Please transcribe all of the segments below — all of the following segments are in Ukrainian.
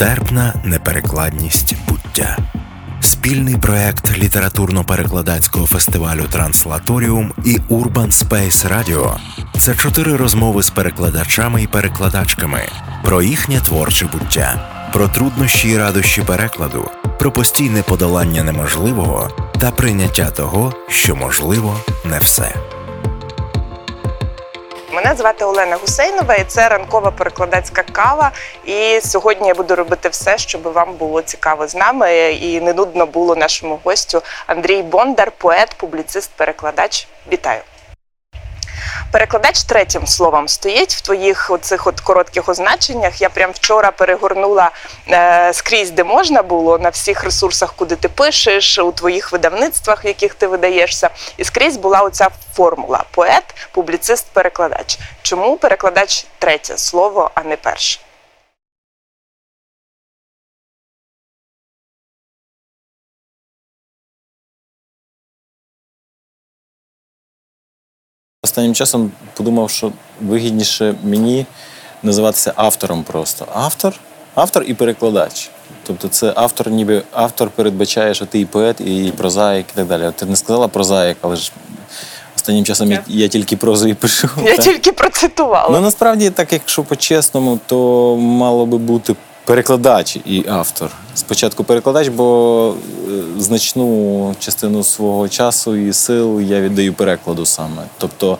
Нестерпна неперекладність буття. Спільний проект літературно-перекладацького фестивалю Транслаторіум і Urban Space Radio – це чотири розмови з перекладачами і перекладачками про їхнє творче буття, про труднощі і радощі перекладу, про постійне подолання неможливого та прийняття того, що можливо не все. Мене звати Олена Гусейнова, і це ранкова перекладацька кава. І сьогодні я буду робити все, щоб вам було цікаво з нами і не нудно було нашому гостю Андрій Бондар, поет, публіцист, перекладач. Вітаю! Перекладач третім словом стоїть в твоїх оцих от коротких означеннях. Я прям вчора перегорнула е, скрізь, де можна було, на всіх ресурсах, куди ти пишеш, у твоїх видавництвах, в яких ти видаєшся. І скрізь була оця формула: поет, публіцист, перекладач. Чому перекладач третє слово, а не перше? Останнім часом подумав, що вигідніше мені називатися автором просто. Автор, автор і перекладач. Тобто це автор, ніби автор передбачає, що ти і поет, і прозаїк, і так далі. Ти не сказала прозаїк, але ж останнім часом я, я тільки прозу і пишу. Я так? тільки процитувала. Ну насправді, так якщо по-чесному, то мало би бути перекладач і автор. Спочатку перекладач, бо е, значну частину свого часу і сил я віддаю перекладу саме. Тобто,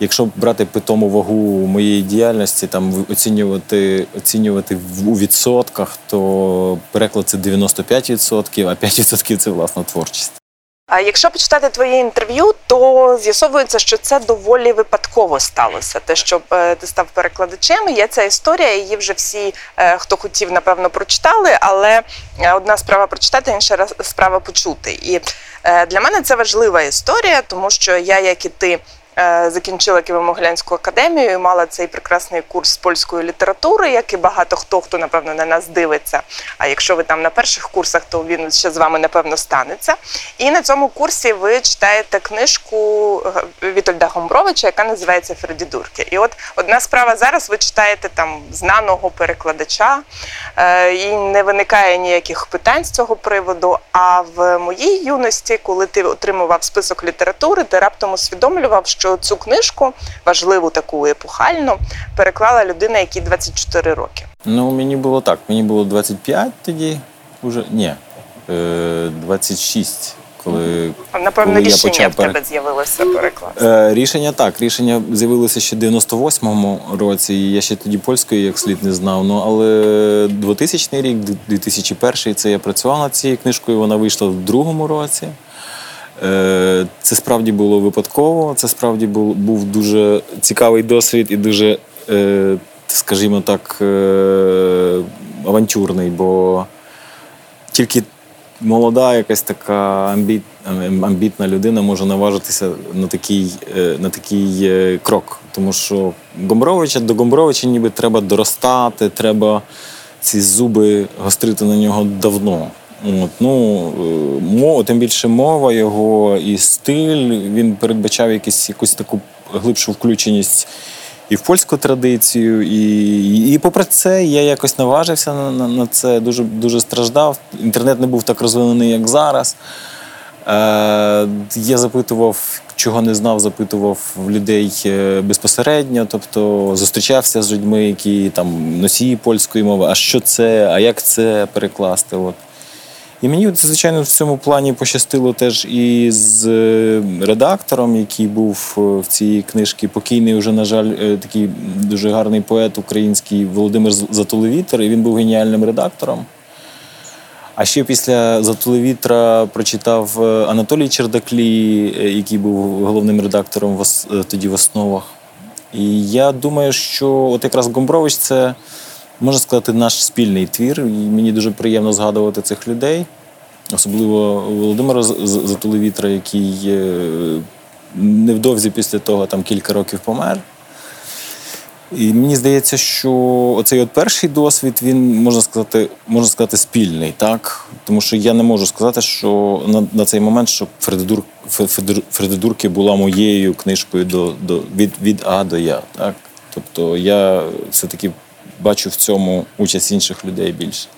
якщо брати питому вагу моєї діяльності, там оцінювати, оцінювати у відсотках, то переклад це 95%, а 5% це власна творчість. Якщо почитати твоє інтерв'ю, то з'ясовується, що це доволі випадково сталося. Те, що е, ти став перекладачем, є ця історія. Її вже всі, е, хто хотів, напевно, прочитали. Але е, одна справа прочитати, інша справа почути. І для мене це важлива історія, тому що я, як і ти. Е, Закінчила Києво-Могилянську академію і мала цей прекрасний курс з польської літератури, як і багато хто, хто напевно на нас дивиться. А якщо ви там на перших курсах, то він ще з вами напевно станеться. І на цьому курсі ви читаєте книжку е, Вітольда Гомбровича, яка називається Фердідурки. І от одна справа зараз ви читаєте там знаного перекладача, е, і не виникає ніяких питань з цього приводу. А в моїй юності, коли ти отримував список літератури, ти раптом усвідомлював, що цю книжку, важливу таку епохальну, переклала людина, якій 24 роки. Ну, мені було так. Мені було 25 тоді, уже ні, е, 26, коли Напевно, Коли я рішення почав в тебе пере- з'явилося перекласти. Е, рішення так. Рішення з'явилося ще в 98-му році. і Я ще тоді польської як слід не знав. Ну але 2000 рік, 2001 це я працював над цією книжкою. Вона вийшла в другому році. Е, Це справді було випадково. Це справді був, дуже цікавий досвід і дуже, е, скажімо так, е, авантюрний, бо тільки молода, якась така амбіт, амбітна людина може наважитися на такий, на такий крок. Тому що Гомбровича до Гомбровича ніби треба доростати, треба ці зуби гострити на нього давно. От, ну, е, мо- тим більше мова його і стиль, він передбачав якусь, якусь таку глибшу включеність і в польську традицію, і, і попри це я якось наважився на, на, на це, дуже, дуже страждав. Інтернет не був так розвинений, як зараз. Е, я запитував, чого не знав, запитував в людей е, безпосередньо, тобто зустрічався з людьми, які там носії польської мови, а що це, а як це перекласти. От. І мені, звичайно, в цьому плані пощастило теж і з е, редактором, який був е, в цій книжці, покійний вже, на жаль, е, такий дуже гарний поет український Володимир Затулевітер, і він був геніальним редактором. А ще після Затулевітра прочитав Анатолій Чердаклі, який був головним редактором тоді в основах. І я думаю, що от якраз Гомбрович це можна сказати, наш спільний твір. І мені дуже приємно згадувати цих людей, особливо Володимира З- З- Затулевітра, який е, невдовзі після того там кілька років помер. І мені здається, що оцей от перший досвід, він можна сказати, можна сказати, спільний, так? Тому що я не можу сказати, що на, на цей момент, що Фредедур, Фредедурки була моєю книжкою до, до, від, від А до Я. Так? Тобто я все-таки бачу в цьому участь інших людей більше.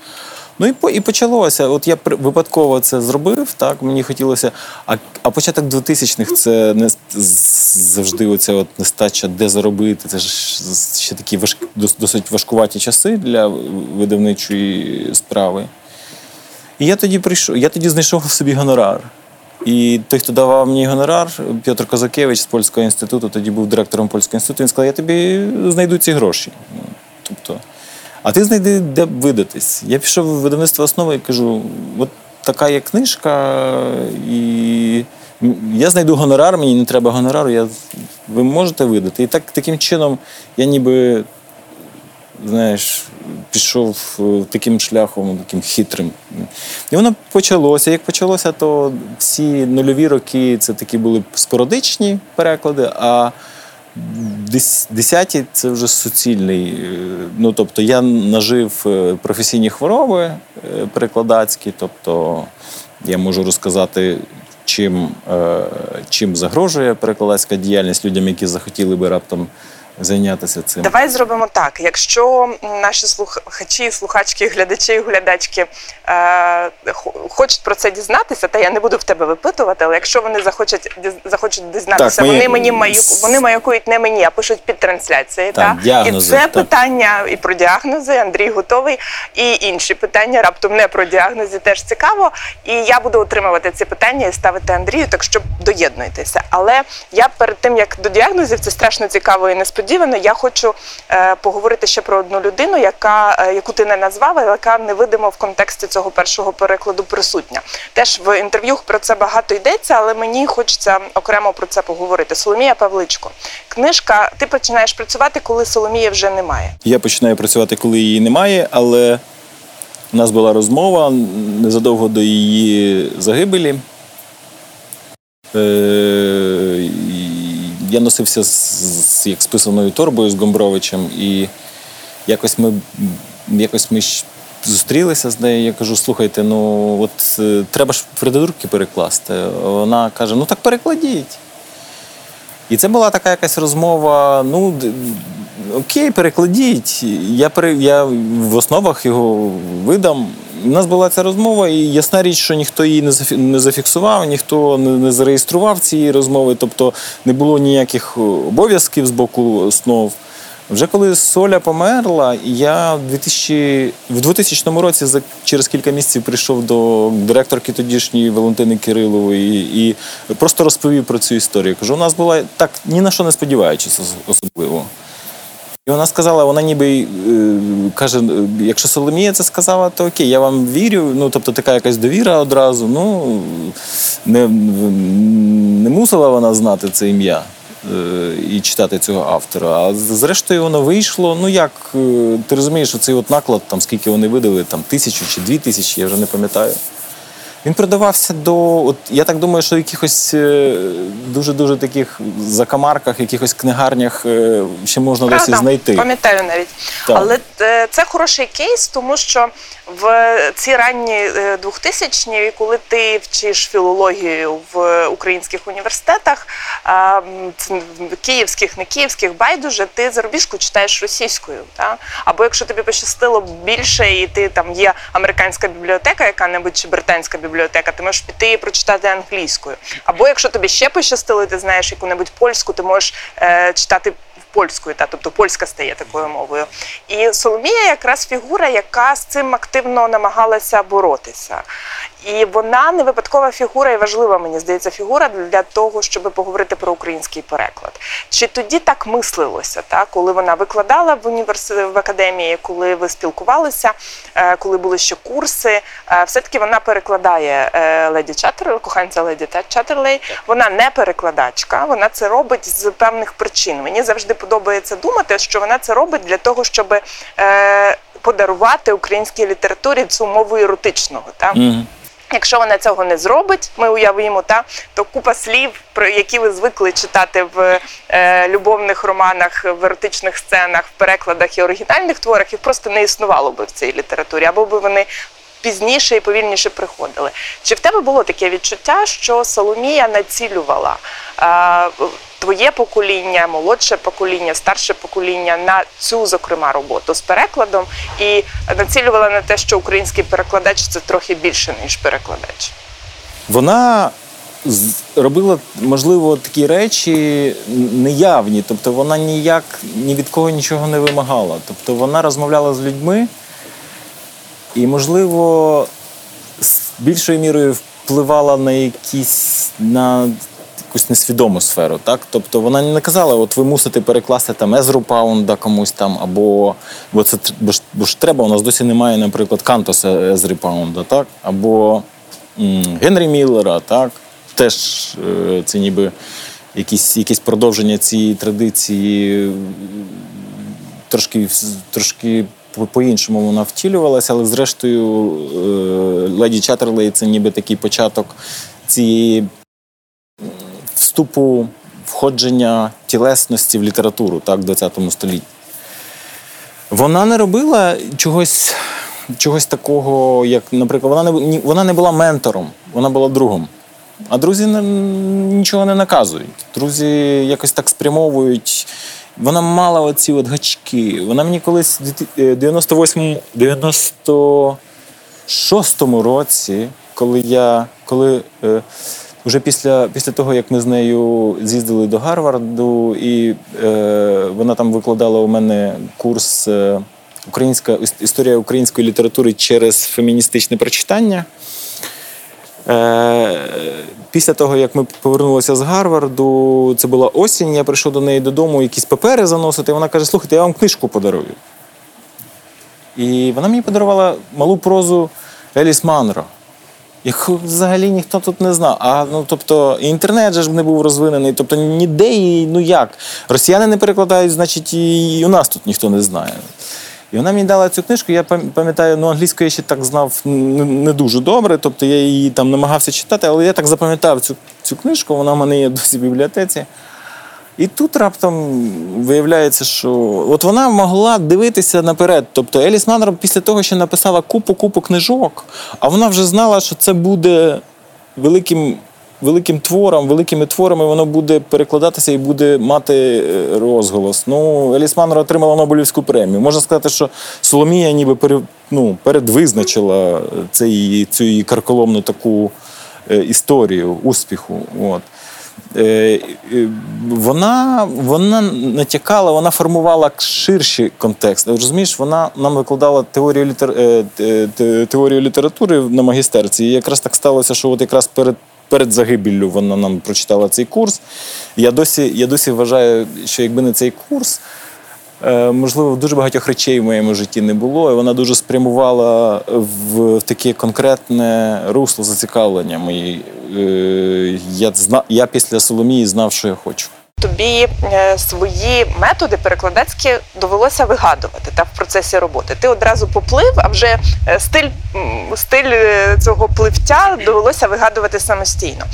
Ну і і почалося. От я випадково це зробив. Так мені хотілося. А а початок 2000-х це не завжди оця от нестача, де заробити. Це ж ще такі важк, досить важкуваті часи для видавничої справи. І я тоді прийшов, я тоді знайшов собі гонорар. І той, хто давав мені гонорар, Петр Козакевич з польського інституту, тоді був директором польського інституту, він сказав, я тобі знайду ці гроші. Ну, тобто, а ти знайди, де видатись. Я пішов в видавництво основи і кажу: от така є книжка, і я знайду гонорар, мені не треба гонорару, я, ви можете видати. І так, таким чином я ніби знаєш, пішов е, таким шляхом, таким хитрим. І воно почалося. Як почалося, то всі нульові роки це такі були спорадичні переклади. а Десяті це вже суцільний. Е, ну тобто я нажив е, професійні хвороби е, перекладацькі, тобто я можу розказати, чим чим загрожує перекладацька діяльність людям, які захотіли би раптом зайнятися цим. Давай зробимо так. Якщо наші слухачі, слухачки, глядачі, глядачки е, хочуть про це дізнатися, та я не буду в тебе випитувати, але якщо вони захочуть захочуть дізнатися, так, вони мені маю, вони маякують не мені, а пишуть під трансляцією. Так, та? Діагнози, і це так. питання і про діагнози. Андрій готовий, і інші питання раптом не про діагнози, теж цікаво. І я буду отримувати ці питання і ставити Андрію, так що доєднуйтеся. Але я перед тим як до діагнозів це страшно цікаво і несподівано несподівано я хочу е, поговорити ще про одну людину, яка е, яку ти не назвав, але яка невидимо в контексті цього першого перекладу присутня. Теж в інтерв'ю про це багато йдеться, але мені хочеться окремо про це поговорити. Соломія Павличко, книжка. Ти починаєш працювати, коли Соломії вже немає. Я починаю працювати, коли її немає, але у нас була розмова незадовго до її загибелі. Е, я носився з, як списаною торбою з Гомбровичем, і якось ми якось ми зустрілися з нею. Я кажу: слухайте, ну от е, треба ж придурки перекласти. Вона каже: Ну так перекладіть. І це була така якась розмова. Ну, окей, перекладіть. Я при я в основах його видам. У нас була ця розмова, і ясна річ, що ніхто її не зафіксував, ніхто не зареєстрував цієї розмови, тобто не було ніяких обов'язків з боку основ. Вже коли Соля померла, я в 2000, в 2000 році за через кілька місяців прийшов до директорки тодішньої Валентини Кирилової і просто розповів про цю історію. Кажу, у нас була так ні на що не сподіваючись особливо. І вона сказала, вона ніби е, каже: якщо Соломія це сказала, то окей, я вам вірю. Ну, тобто така якась довіра одразу. Ну не, не мусила вона знати це ім'я. Е, і читати цього автора. А зрештою воно вийшло. Ну як е, ти розумієш, що цей от наклад, там скільки вони видали, там тисячу чи дві тисячі, я вже не пам'ятаю. Він продавався до, от я так думаю, що в якихось е, дуже-дуже таких закамарках, якихось книгарнях ще можна Правда, досі знайти. Пам'ятаю навіть. Так. Але це хороший кейс, тому що в ці ранні 2000-ні, е, коли ти вчиш філологію в українських університетах, київських, не київських, байдуже, ти зарубіжку читаєш російською. Та? Або якщо тобі пощастило більше, і ти там є американська бібліотека, яка-небудь чи британська бібліотека, ти можеш піти і прочитати англійською. Або якщо тобі ще пощастило, ти знаєш яку-небудь польську, ти можеш е, читати польською, та тобто польська стає такою мовою. І Соломія якраз фігура, яка з цим активно намагалася боротися. І вона не випадкова фігура, і важлива, мені здається, фігура для того, щоб поговорити про український переклад. Чи тоді так мислилося, так? коли вона викладала в університеті в академії, коли ви спілкувалися, е, коли були ще курси, е, все-таки вона перекладає е, леді Чаттерлей, коханця леді Чаттерлей. Вона не перекладачка, вона це робить з певних причин. Мені завжди подобається думати, що вона це робить для того, щоб подарувати українській літературі цю мову еротичного. Так? Mm. Якщо вона цього не зробить, ми уявимо, та то купа слів, про які ви звикли читати в е, любовних романах, в еротичних сценах, в перекладах і оригінальних творах, їх просто не існувало би в цій літературі, або би вони пізніше і повільніше приходили. Чи в тебе було таке відчуття, що Соломія націлювала е, твоє покоління, молодше покоління, старше покоління на цю, зокрема, роботу з перекладом і націлювала на те, що український перекладач це трохи більше ніж перекладач? Вона робила, можливо, такі речі неявні, тобто вона ніяк ні від кого нічого не вимагала. Тобто вона розмовляла з людьми і, можливо, з більшою мірою впливала на якісь на якусь несвідому сферу. Так? Тобто вона не казала, от ви мусите перекласти там Езру Паунда комусь там, або бо це бо ж, бо ж треба, у нас досі немає, наприклад, Кантоса Езри Паунда, так? або м- Генрі Міллера, так? теж е, це ніби якісь якісь продовження цієї традиції. Трошки трошки по-іншому вона втілювалася, але зрештою е, Леді Чатерлей це ніби такий початок цієї вступу входження тілесності в літературу так, в ХХ столітті. Вона не робила чогось чогось такого, як, наприклад, вона не вона не була ментором, вона була другом. А друзі нічого не наказують. Друзі якось так спрямовують. Вона мала оці от гачки. Вона мені колись в 98 96-му році, коли я коли е, вже після після того, як ми з нею з'їздили до Гарварду, і е, вона там викладала у мене курс е, Українська історія української літератури через феміністичне прочитання. Е, після того, як ми повернулися з Гарварду, це була осінь, я прийшов до неї додому, якісь папери заносити. Вона каже: слухайте, я вам книжку подарую. І вона мені подарувала малу прозу Еліс Манро, яку взагалі ніхто тут не знав. А ну тобто інтернет же ж не був розвинений, тобто ніде і ну як. Росіяни не перекладають, значить, і у нас тут ніхто не знає. І вона мені дала цю книжку. Я пам'ятаю, ну англійську я ще так знав не дуже добре, тобто я її там намагався читати, але я так запам'ятав цю цю книжку, вона в мене є досі в бібліотеці. І тут раптом виявляється, що от вона могла дивитися наперед. Тобто Еліс Манро після того, що написала купу-купу книжок, а вона вже знала, що це буде великим великим твором, великими творами воно буде перекладатися і буде мати е, розголос. Ну, Еліс Маннер отримала Нобелівську премію. Можна сказати, що Соломія ніби пере, ну, передвизначила цей, цю її карколомну таку е, історію успіху. От. Е, вона вона натякала, вона формувала ширший контекст. Розумієш, вона нам викладала теорію літер... теорію літератури на магістерці. І якраз так сталося, що от якраз перед перед загибеллю вона нам прочитала цей курс. Я досі, Я досі вважаю, що якби не цей курс. Е, можливо, дуже багатьох речей в моєму житті не було, і вона дуже спрямувала в таке конкретне русло зацікавлення мої. Е, я я після Соломії знав, що я хочу тобі е, свої методи перекладацькі довелося вигадувати та в процесі роботи. Ти одразу поплив, а вже е, стиль стиль е, цього пливтя довелося вигадувати самостійно.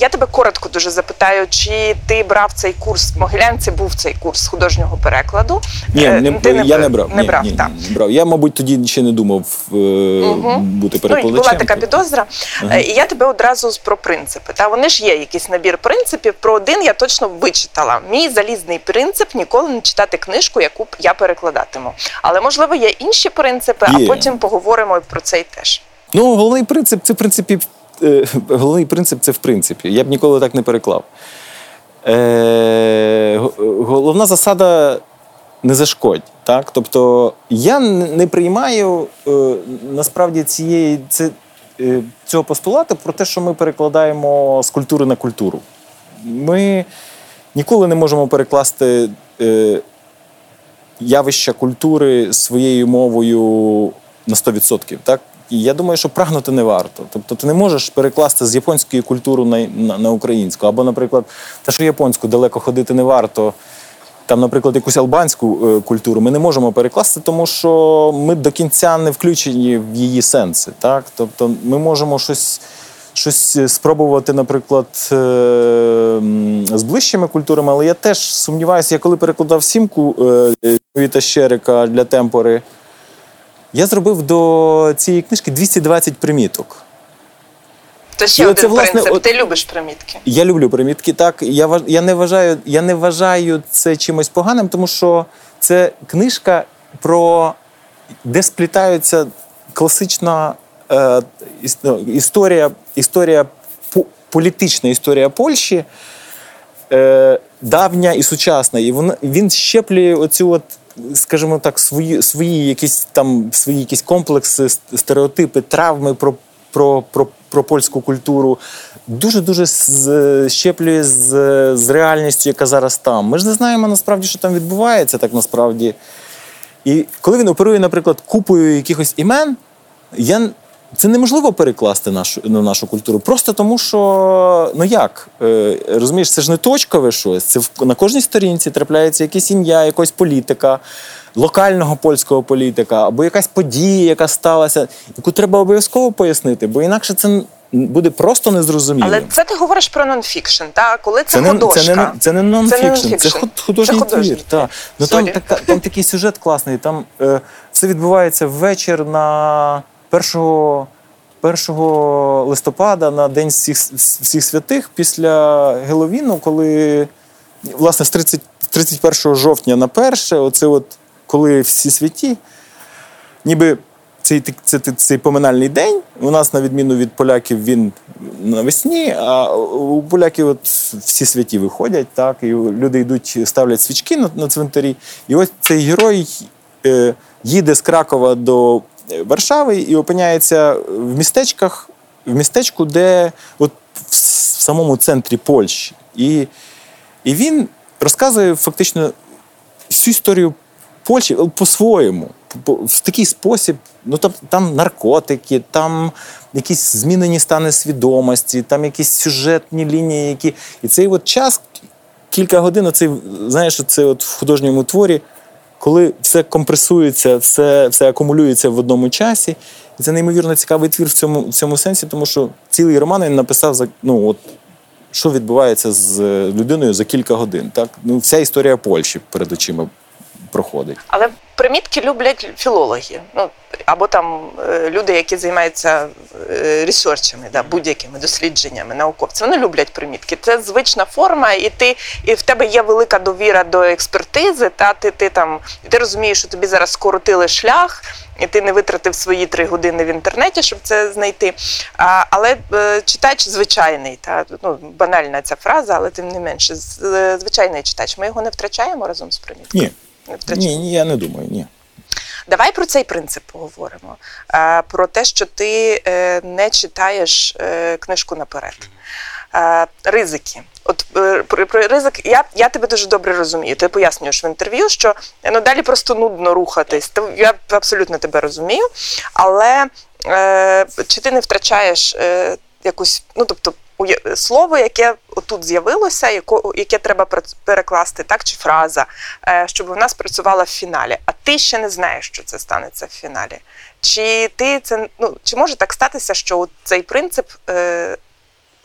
Я тебе коротко дуже запитаю, чи ти брав цей курс в Могилянці? Був цей курс художнього перекладу? Ні, не, ти не я не брав. Не ні, брав, ні, так. не брав. Я, мабуть, тоді ще не думав угу. бути перекладачем. Ну, Була така підозра. Угу. І я тебе одразу про принципи. Та вони ж є якийсь набір принципів. Про один я точно вичитала. Мій залізний принцип ніколи не читати книжку, яку я перекладатиму. Але можливо є інші принципи, є. а потім поговоримо про цей теж. Ну, головний принцип це в принципі е, головний принцип це в принципі. Я б ніколи так не переклав. Е, Головна засада не зашкодь. Так? Тобто я не приймаю е, насправді цієї це, е, цього постулату про те, що ми перекладаємо з культури на культуру. Ми ніколи не можемо перекласти е, явища культури своєю мовою на 100%. Так? І я думаю, що прагнути не варто. Тобто ти не можеш перекласти з японської культури на, на, на українську. Або, наприклад, те, що японську далеко ходити не варто. Там, наприклад, якусь албанську е, культуру ми не можемо перекласти, тому що ми до кінця не включені в її сенси. Так? Тобто ми можемо щось щось е, спробувати, наприклад, е, з ближчими культурами, але я теж сумніваюся, я коли перекладав сімку е, Віта Щерика для темпори, я зробив до цієї книжки 220 приміток. То ще І один оце, власне, принцип. Ти любиш примітки. Я люблю примітки. Так, я я не вважаю, я не вважаю це чимось поганим, тому що це книжка про де сплітаються класична історія, історія політична історія Польщі. Е, давня і сучасна, і він щеплює оцю от, скажімо так, свої, свої якісь там свої якісь комплекси, стереотипи, травми про, про, про, про польську культуру. Дуже дуже щеплює з, з реальністю, яка зараз там. Ми ж не знаємо насправді, що там відбувається, так насправді. І коли він оперує, наприклад, купою якихось імен, я, це неможливо перекласти нашу, на нашу культуру. Просто тому, що ну як, е, розумієш, це ж не точкове щось. Це в- на кожній сторінці трапляється якесь ім'я, якогось політика, локального польського політика, або якась подія, яка сталася, яку треба обов'язково пояснити, бо інакше це буде просто незрозуміло. Але це ти говориш про нонфікшн, та коли це, Це не, художка. це, не, це не нонфікшн, це, Це художній твір. Та. Ну, там, така, там такий сюжет класний. Там е, все відбувається ввечір на 1, 1 листопада, на День всіх, всіх святих, після Геловіну, коли власне з 30, 31 жовтня на 1, оце от, коли всі святі, ніби цей, цей, цей, поминальний день. У нас, на відміну від поляків, він навесні, а у поляків от всі святі виходять, так, і люди йдуть, ставлять свічки на, на цвинтарі. І ось цей герой е, їде з Кракова до Варшави і опиняється в містечках, в містечку, де от в самому центрі Польщі. І, і він розказує фактично всю історію Польщі е, по-своєму, в такий спосіб. Ну там, там наркотики, там якісь змінені стани свідомості, там якісь сюжетні лінії, які. І цей от час, кілька годин, оцей, знаєш, це от в художньому творі, коли все компресується, все, все акумулюється в одному часі. І це неймовірно цікавий твір в цьому, в цьому сенсі, тому що цілий роман він написав за ну, от, що відбувається з е, людиною за кілька годин. Так? Ну, вся історія Польщі перед очима проходить. Але примітки люблять філологи. Ну, або там е, люди, які займаються е, ресерчами, да, будь-якими дослідженнями, науковці. Вони люблять примітки. Це звична форма, і ти і в тебе є велика довіра до експертизи. Та ти, ти там ти розумієш, що тобі зараз скоротили шлях. І ти не витратив свої три години в інтернеті, щоб це знайти. А, але е, читач звичайний, та ну банальна ця фраза, але тим не менше, звичайний читач. Ми його не втрачаємо разом з приміткою. Ні. Не. Ні, ні, я не думаю, ні. Давай про цей принцип поговоримо. Про те, що ти е, не читаєш е, книжку наперед. Ризики. От е, про, про ризик, я, я тебе дуже добре розумію. Ти пояснюєш в інтерв'ю, що ну, далі просто нудно рухатись. Я абсолютно тебе розумію. Але чи ти не втрачаєш якусь, ну тобто, слово, яке отут з'явилося, яке треба пер- перекласти, так, чи фраза, е, щоб вона спрацювала в фіналі. А ти ще не знаєш, що це станеться в фіналі. Чи ти це ну чи може так статися, що цей принцип е,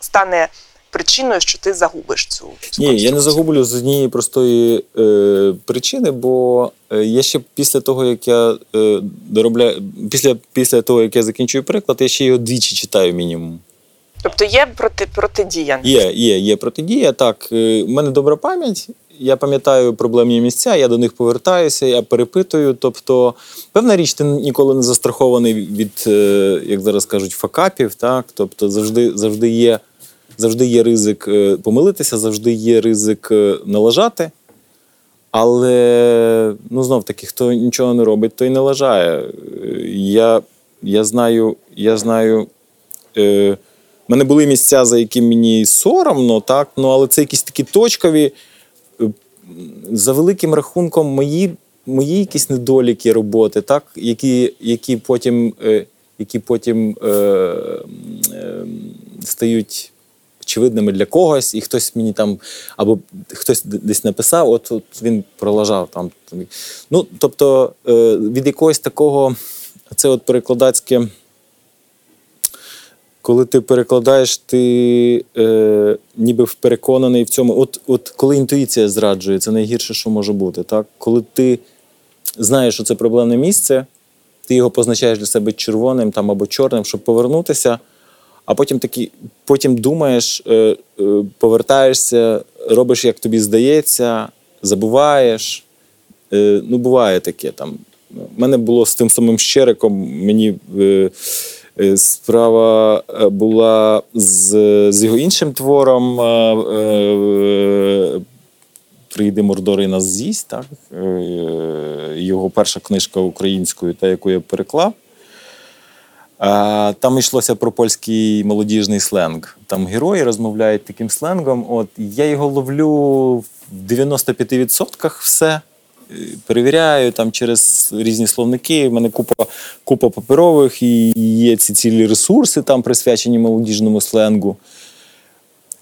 стане причиною, що ти загубиш цю, цю Ні, я не загублю з однієї простої е, причини, бо е, я ще після того, як я е, доробляю, після, після того, як я закінчую приклад, я ще його двічі читаю мінімум. Тобто є проти, протидія. Є, є, є протидія. Так, е, в мене добра пам'ять. Я пам'ятаю проблемні місця, я до них повертаюся, я перепитую. Тобто, певна річ, ти ніколи не застрахований від, е, як зараз кажуть, факапів. Так? Тобто завжди, завжди, є, завжди є ризик е, помилитися, завжди є ризик налажати. Але ну знов таки, хто нічого не робить, той не лажає. Я, я знаю, я знаю. Е, у мене були місця, за які мені соромно, так, ну, але це якісь такі точкові. е, За великим рахунком, мої, мої якісь недоліки роботи, так, які, які потім, е, які потім е, е, стають очевидними для когось, і хтось мені там, або хтось десь написав, от, от він пролажав там. Ну, тобто, е, від якогось такого, це от перекладацьке коли ти перекладаєш, ти е, ніби переконаний в цьому. От, от коли інтуїція зраджує, це найгірше, що може бути. Так? Коли ти знаєш, що це проблемне місце, ти його позначаєш для себе червоним там або чорним, щоб повернутися. А потім такі, потім думаєш, е, е, повертаєшся, робиш, як тобі здається, забуваєш. Е, ну, буває таке. Там. У мене було з тим самим щериком, мені справа була з з його іншим твором. Прийде Мордор і нас з'їсть. Так? Його перша книжка українською, та яку я переклав. Там йшлося про польський молодіжний сленг. Там герої розмовляють таким сленгом. От Я його ловлю в 95% все. Е, перевіряю там через різні словники. У мене купа купа паперових і є ці цілі ресурси, там присвячені молодіжному сленгу.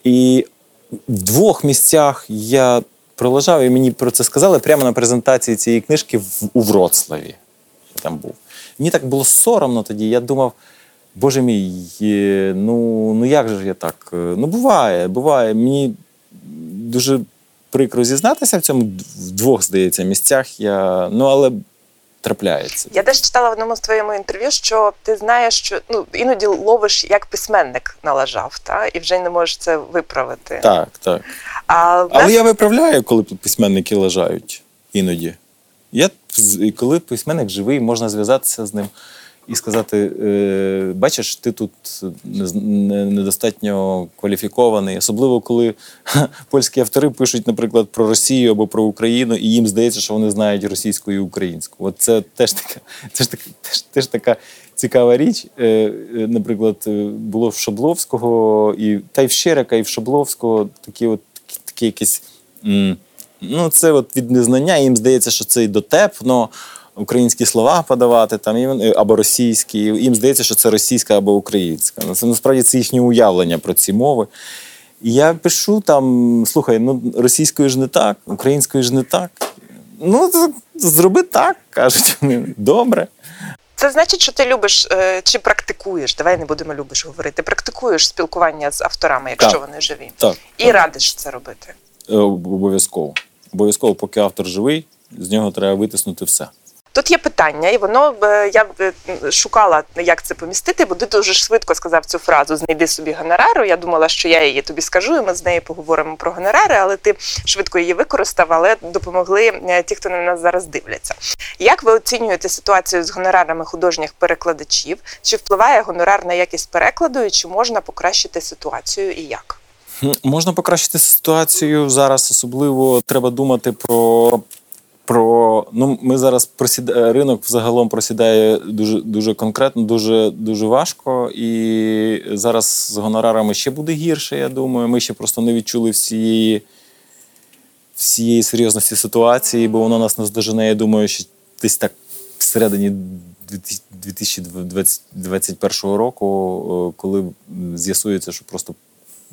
І в двох місцях я пролежав, і мені про це сказали прямо на презентації цієї книжки в, у Вроцлаві. Там був. Мені так було соромно тоді. Я думав, боже мій, ну ну як же ж я так? Ну, буває, буває. Мені дуже прикро зізнатися в цьому в двох, здається, місцях. Я, Ну, але трапляється. Я теж читала в одному з твоєму інтерв'ю, що ти знаєш, що ну іноді ловиш як письменник налажав, та і вже не можеш це виправити. Так, так. А, Але нас... я виправляю, коли письменники лажають іноді. Я коли письменник живий, можна зв'язатися з ним і сказати: е, бачиш, ти тут недостатньо кваліфікований, особливо коли польські автори пишуть, наприклад, про Росію або про Україну, і їм здається, що вони знають російську і українську. От це теж така, це ж така, теж, теж така цікава річ. Е, е, наприклад, було в Шабловського і та й в Щерика, і в Шабловського такі от такі якісь. Ну, це от від незнання, їм здається, що це і дотепно. Українські слова подавати там е, або російські, їм здається, що це російська або українська. Ну, це насправді це їхнє уявлення про ці мови. І я пишу там: слухай, ну російською ж не так, українською ж не так. Ну, зроби так, кажуть вони. Добре. Це значить, що ти любиш е, чи практикуєш? Давай не будемо любиш говорити. Практикуєш спілкування з авторами, якщо так. вони живі, так, і так. радиш це робити. Е, обов'язково. Обов'язково, поки автор живий, з нього треба витиснути все. Тут є питання, і воно е, я е, шукала, як це помістити, бо ти дуже швидко сказав цю фразу Знайди собі гонорару. Я думала, що я її тобі скажу, і ми з нею поговоримо про гонорари, але ти швидко її використав, але допомогли е, ті, хто на нас зараз дивляться. Як ви оцінюєте ситуацію з гонорарами художніх перекладачів? Чи впливає гонорар на якість перекладу, і чи можна покращити ситуацію і як? Можна покращити ситуацію зараз. Особливо треба думати про. Про ну ми зараз просіда ринок взагалом просідає дуже дуже конкретно, дуже дуже важко. І зараз з гонорарами ще буде гірше. Я думаю. Ми ще просто не відчули всієї всієї серйозності ситуації, бо воно нас наздожене. Я думаю, що десь так всередині 2021 року, коли з'ясується, що просто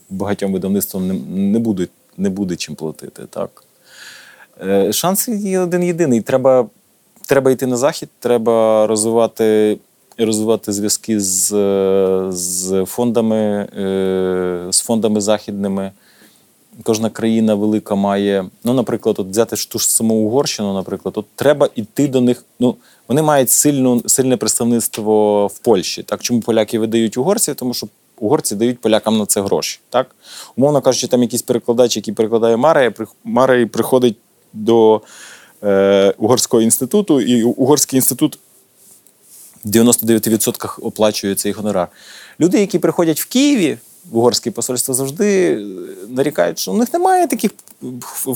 багатьом видавництвам не, не буде не буде чим платити. так. Е, шанс є один єдиний. Треба треба йти на захід, треба розвивати розвивати зв'язки з з фондами, е, з фондами західними. Кожна країна велика має, ну, наприклад, от взяти ту ж саму Угорщину, наприклад, от треба йти до них. Ну, Вони мають сильну, сильне представництво в Польщі. Так, Чому поляки видають угорців? Тому що угорці дають полякам на це гроші. Так? Умовно кажучи, там якийсь перекладач, який перекладає Марія, Марія приходить до е, Угорського інституту, і Угорський інститут в 99% оплачує цей гонорар. Люди, які приходять в Києві, в угорське посольство завжди е, нарікають, що у них немає таких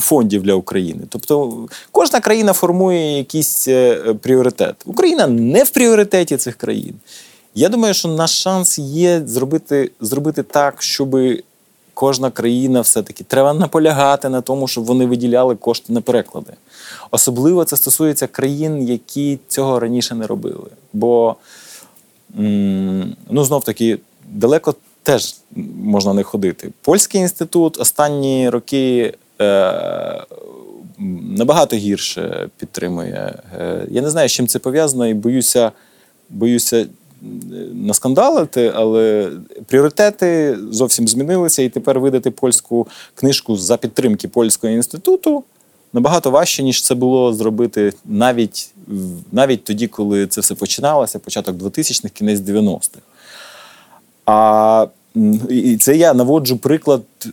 фондів для України. Тобто кожна країна формує якийсь е, пріоритет. Україна не в пріоритеті цих країн. Я думаю, що наш шанс є зробити зробити так, щоб кожна країна все-таки треба наполягати на тому, щоб вони виділяли кошти на переклади. Особливо це стосується країн, які цього раніше не робили. Бо ну, знов таки далеко теж можна не ходити. Польський інститут останні роки. Е, Набагато гірше підтримує. Е, я не знаю, з чим це пов'язано, і боюся, боюся наскандалити, але пріоритети зовсім змінилися, і тепер видати польську книжку за підтримки польського інституту. набагато важче, ніж це було зробити навіть навіть тоді, коли це все починалося, початок 2000-х, кінець 90-х. А і це я наводжу приклад, е,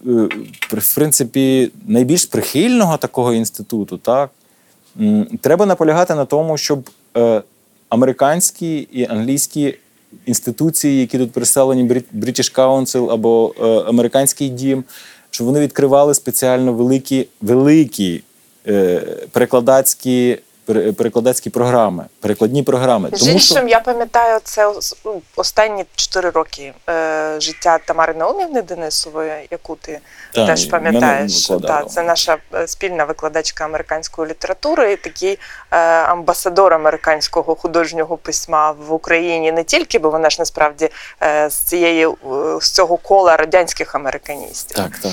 в принципі, найбільш прихильного такого інституту. Так? Треба наполягати на тому, щоб е, американські і англійські інституції, які тут представлені, British Council або е, американський дім, щоб вони відкривали спеціально великі великі перекладацькі перекладацькі програми, перекладні програми. З іншим, що... я пам'ятаю, це ну, останні чотири роки е, життя Тамари Наумівни Денисової, яку ти так, теж пам'ятаєш. Та, це наша е, спільна викладачка американської літератури, і такий е, амбасадор американського художнього письма в Україні не тільки, бо вона ж насправді е, з цієї е, з цього кола радянських американістів. Так, так.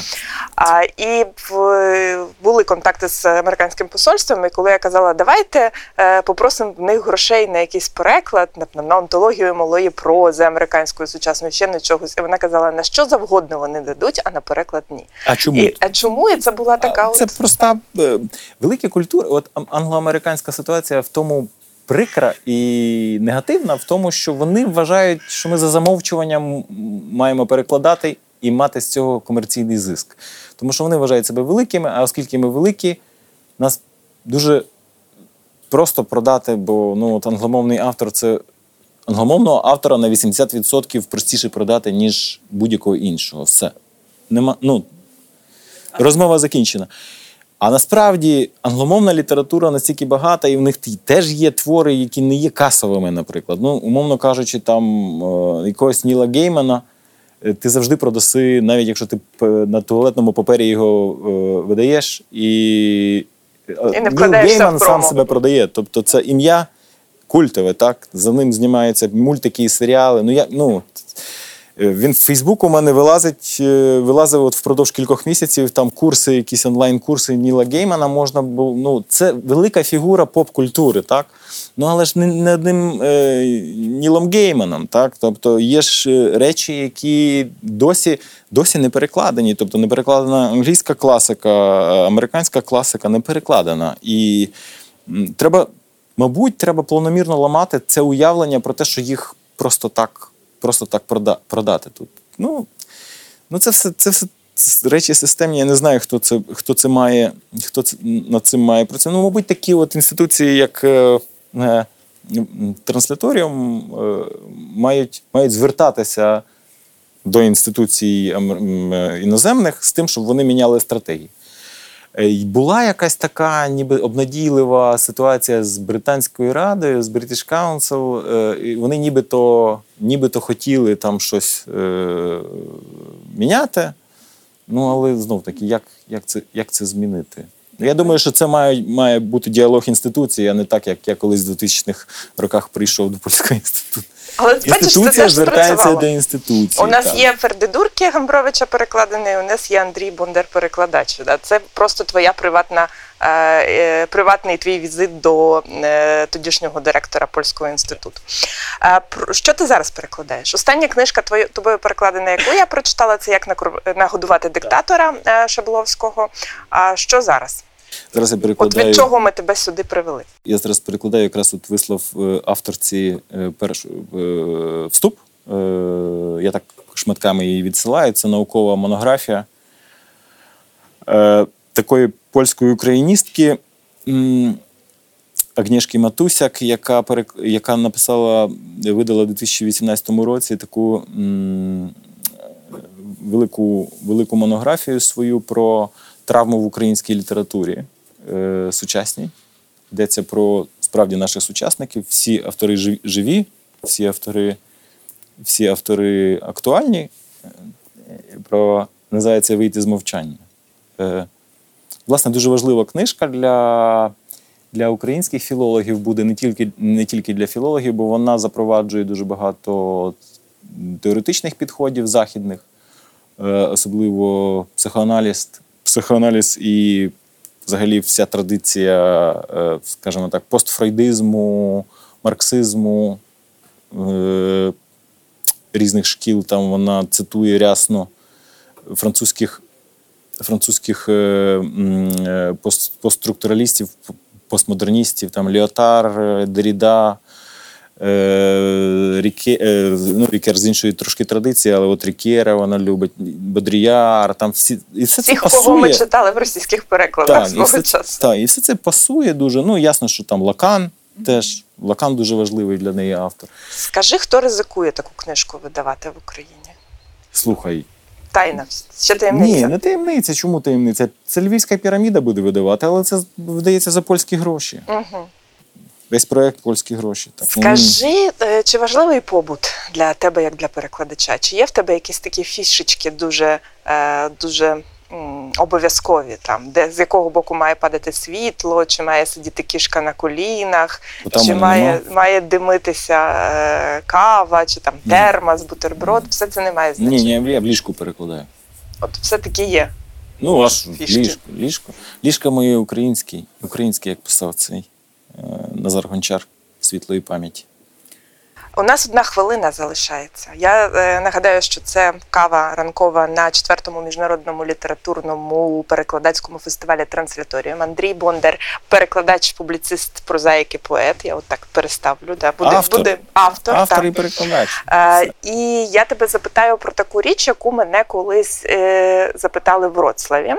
А, І в, були контакти з американським посольством, і коли я казала, давай давайте е, попросимо в них грошей на якийсь переклад, на, на онтологію малої прози американської сучасної ще на чогось. І вона казала, на що завгодно вони дадуть, а на переклад ні. А чому? І, а чому і це була така? Це от... проста е, велика культура. От англоамериканська ситуація в тому. Прикра і негативна в тому, що вони вважають, що ми за замовчуванням маємо перекладати і мати з цього комерційний зиск. Тому що вони вважають себе великими, а оскільки ми великі, нас дуже просто продати, бо ну, от англомовний автор це англомовного автора на 80% простіше продати, ніж будь-якого іншого. Все. Нема, ну, Розмова закінчена. А насправді англомовна література настільки багата, і в них теж є твори, які не є касовими, наприклад. Ну, Умовно кажучи, там е, якогось Ніла Геймана. Е, ти завжди продаси, навіть якщо ти на туалетному папері його е, видаєш, і і не Гейман сам себе продає. Тобто це ім'я культове, так? За ним знімаються мультики і серіали. Ну, я, ну, він в Фейсбук у мене вилазить, е, вилазив от впродовж кількох місяців там курси, якісь онлайн-курси Ніла Геймана можна було. Ну, це велика фігура поп-культури, так? Ну, але ж не, не одним е, Нілом Гейманом, так? Тобто є ж е, речі, які досі досі не перекладені. Тобто не перекладена англійська класика, американська класика не перекладена. І треба, мабуть, треба планомірно ламати це уявлення про те, що їх просто так просто так продати тут. Ну, ну це все це все речі системні. Я не знаю, хто це хто це має, хто це над цим має працювати. Ну, мабуть, такі от інституції, як е, е, Трансляторіум, е, мають, мають звертатися до інституцій е, іноземних з тим, щоб вони міняли стратегії. Е, була якась така ніби обнадійлива ситуація з Британською радою, з British Council. Е, вони нібито нібито хотіли там щось е, міняти. Ну, але знов таки, як як, це як це змінити? Я думаю, що це має має бути діалог інституції, а не так, як я колись в 2000-х роках прийшов до польського інституту. Але інституція це звертається до інституції. У нас так. є Фердидурки Гамбровича перекладений, у нас є Андрій Бондар-перекладач. Це просто твоя приватна, е, е, приватний твій візит до е, тодішнього директора польського інституту. Що ти зараз перекладаєш? Остання книжка твою, тобою перекладена, яку я прочитала, це як нагодувати диктатора Шабловського. А що зараз? Зараз я перекладаю. От від чого ми тебе сюди привели? Я зараз перекладаю якраз от вислов е, авторці е, перш е, вступ. Я так шматками її відсилаю. Це наукова монографія такої польської україністки Агнішки Матусяк, яка яка написала, видала у 2018 році таку велику, велику монографію свою про травму в українській літературі е, сучасній. Йдеться про справді наших сучасників. Всі автори живі, всі автори всі автори актуальні. Е, про називається Вийти з мовчання. Е, Власне, дуже важлива книжка для для українських філологів буде не тільки не тільки для філологів, бо вона запроваджує дуже багато теоретичних підходів західних, е, особливо психоаналіз психоаналіз і взагалі вся традиція, е, скажімо так, постфрейдизму, марксизму е, різних шкіл. Там вона цитує рясно французьких французьких постструктуралістів, постмодерністів, там Ліотар, Дерріда. Ріке, ну, Рікер з іншої трошки традиції, але от Рікера вона любить, Бодріяр, там всі. І все це пасує. кого ми читали в російських перекладах так, свого і все, часу. Так, і все це пасує дуже. Ну, ясно, що там Лакан теж. Лакан дуже важливий для неї автор. Скажи, хто ризикує таку книжку видавати в Україні? Слухай. Тайна, ще таємниця. Ні, не таємниця. Чому таємниця? Це львівська піраміда буде видавати, але це вдається за польські гроші. Угу. Весь проект польські гроші. Так. Скажи, е, чи важливий побут для тебе як для перекладача? Чи є в тебе якісь такі фішечки дуже е, дуже обов'язкові, там, де з якого боку має падати світло, чи має сидіти кішка на колінах, Там чи має, нема. має димитися е, кава, чи там термос, бутерброд, все це не має значення. ні, я в ліжку перекладаю. От все таки є. Ну, аж ліжко. Ліжко. Ліжко моє український. Український, як писав цей Назар Гончар світлої пам'яті. У нас одна хвилина залишається. Я е, нагадаю, що це кава ранкова на четвертому міжнародному літературному перекладацькому фестивалі Трансляторіум. Андрій Бондар, перекладач, публіцист, прозаїк і поет. Я от так переставлю. Да. Буде Автор. буде автор. Автор так. і перекладач. Е, і я тебе запитаю про таку річ, яку мене колись е, запитали в Вроцлаві.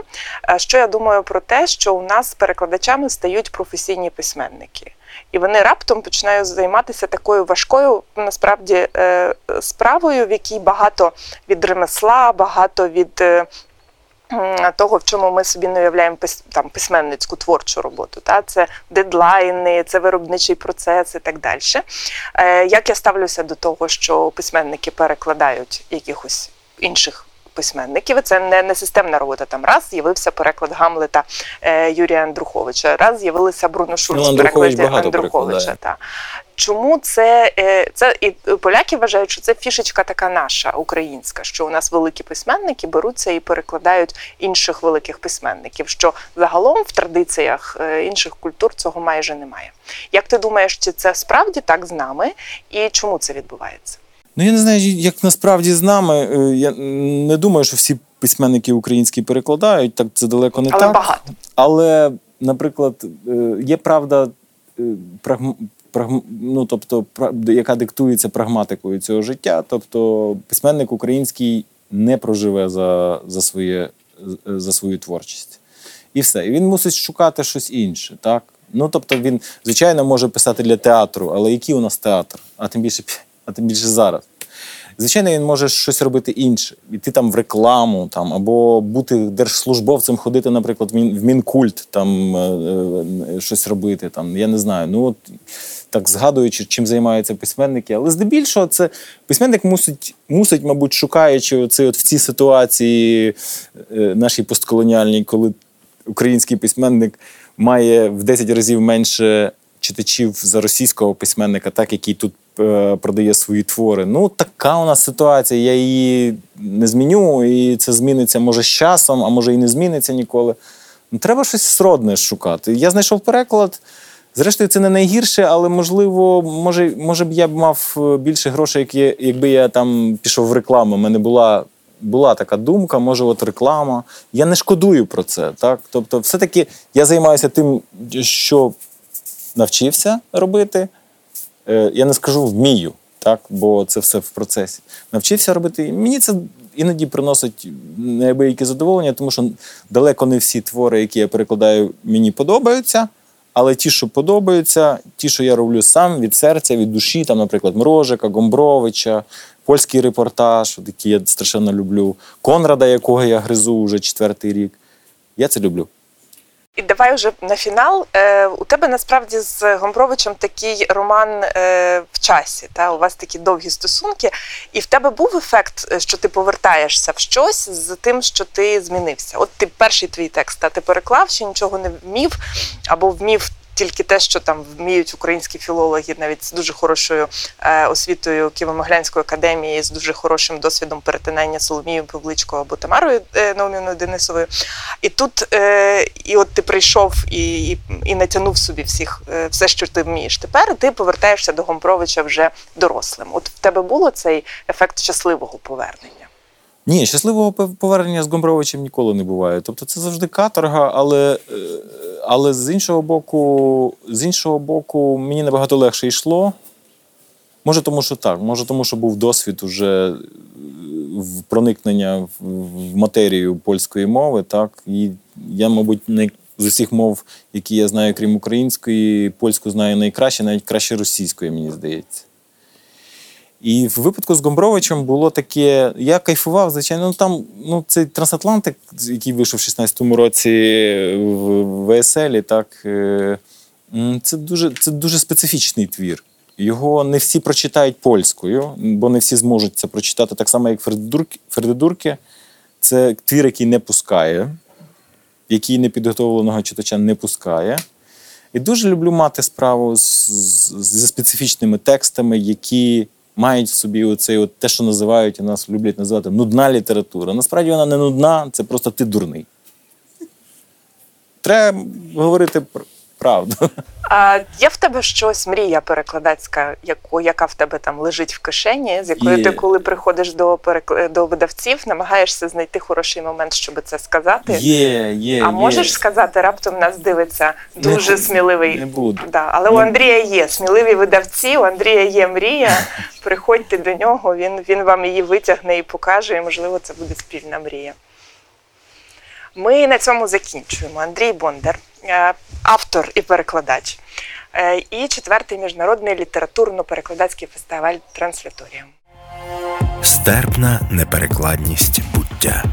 Е, що я думаю про те, що у нас перекладачами стають професійні письменники. І вони раптом починають займатися такою важкою насправді е, справою, в якій багато від ремесла, багато від. е, Того, в чому ми собі не уявляємо там письменницьку творчу роботу, та це дедлайни, це виробничий процес і так далі. Е, як я ставлюся до того, що письменники перекладають якихось інших письменників? Це не, не системна робота. Там раз з'явився переклад Гамлета е, Юрія Андруховича, раз з'явилися Бруно Шульц Ну, в перекладі Андруховича. Та. Чому це, е, це і поляки вважають, що це фішечка така наша українська, що у нас великі письменники беруться і перекладають інших великих письменників. Що загалом в традиціях е, інших культур цього майже немає. Як ти думаєш, чи це справді так з нами, і чому це відбувається? Ну, я не знаю, як насправді з нами. Е, Я не думаю, що всі письменники українські перекладають, так це далеко не Але так. багато. Але, наприклад, е, є правда, е, прагм... прагм- ну, тобто, яка диктується прагматикою цього життя. Тобто, письменник український не проживе за, за, своє, за свою творчість. І все. І він мусить шукати щось інше. Так? Ну, тобто, він, звичайно, може писати для театру, але який у нас театр? А тим більше, а тим більше зараз. Звичайно, він може щось робити інше, іти там в рекламу, там або бути держслужбовцем, ходити, наприклад, в мінкульт, там е, е, щось робити. Там я не знаю. Ну от так згадуючи, чим займаються письменники, але здебільшого це письменник мусить, мусить, мабуть, шукаючи оце от в цій ситуації е, нашій постколоніальній, коли український письменник має в 10 разів менше читачів за російського письменника, так який тут е, продає свої твори. Ну така у нас ситуація. Я її не зміню, і це зміниться може з часом, а може і не зміниться ніколи. Ну, треба щось сродне шукати. Я знайшов переклад. Зрештою, це не найгірше, але можливо, може, може б я б мав е, більше грошей, як я- якби я там пішов в рекламу. У мене була, була така думка, може, от реклама. Я не шкодую про це. Так? Тобто, все-таки я займаюся тим, що навчився робити. Е, Я не скажу вмію, так? бо це все в процесі. Навчився робити. Мені це іноді приносить неабияке задоволення, тому що далеко не всі твори, які я перекладаю, мені подобаються. Але ті, що подобаються, ті, що я роблю сам від серця, від душі, там, наприклад, Мрожика, Гомбровича, польський репортаж, який я страшенно люблю, Конрада, якого я гризу вже четвертий рік. Я це люблю. І давай вже на фінал. Е, у тебе насправді з Гомбровичем такий роман е, в часі. Та? У вас такі довгі стосунки. І в тебе був ефект, е, що ти повертаєшся в щось з тим, що ти змінився. От ти перший твій текст, та ти переклав, ще нічого не вмів, або вмів. Тільки те, що там вміють українські філологи, навіть з дуже хорошою е, освітою Києво-Могилянської академії, з дуже хорошим досвідом перетинання Соломією Павличко або Тамарою е, Наумівною Денисовою. І тут е, і от ти прийшов і, і, і натягнув собі всіх все, що ти вмієш. Тепер ти повертаєшся до Гомбровича вже дорослим. От в тебе було цей ефект щасливого повернення. Ні, щасливого повернення з Гомбровичем ніколи не буває. Тобто це завжди каторга, але але з іншого боку, з іншого боку, мені набагато легше йшло. Може, тому що так, може, тому що був досвід уже в проникнення в матерію польської мови. так, І я, мабуть, не з усіх мов, які я знаю, крім української, польську знаю найкраще, навіть краще російської, мені здається. І в випадку з Гомбровичем було таке. Я кайфував, звичайно, ну там ну, цей трансатлантик, який вийшов в 16-му році в ВСЛ, так, е, це дуже, це дуже специфічний твір. Його не всі прочитають польською, бо не всі зможуть це прочитати так само, як Фердедурки. Це твір, який не пускає, який непідготовленого читача не пускає. І дуже люблю мати справу зі специфічними текстами, які мають в собі оцей, от те, що називають, і нас люблять називати нудна література. Насправді вона не нудна, це просто ти дурний. Треба говорити правду. А є в тебе щось, мрія перекладацька, яку, яка в тебе там лежить в кишені, з якою є. ти, коли приходиш до до видавців, намагаєшся знайти хороший момент, щоб це сказати? Є, є. А можеш сказати, раптом нас дивиться дуже не, сміливий. Не буду. Да, Але не. у Андрія є сміливі видавці, у Андрія є мрія. Приходьте до нього, він, він вам її витягне і покаже, і можливо це буде спільна мрія. Ми на цьому закінчуємо. Андрій Бондар, е, автор і перекладач, е, і четвертий міжнародний літературно-перекладацький фестиваль Трансляторія. Стерпна неперекладність буття.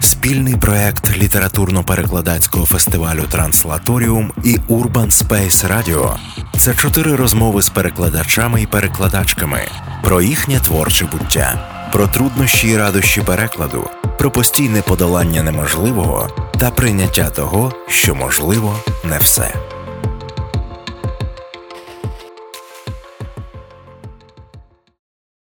Спільний проект літературно-перекладацького фестивалю Транслаторіум і Urban Space Radio – це чотири розмови з перекладачами і перекладачками про їхнє творче буття, про труднощі і радощі перекладу про постійне подолання неможливого та прийняття того, що можливо не все.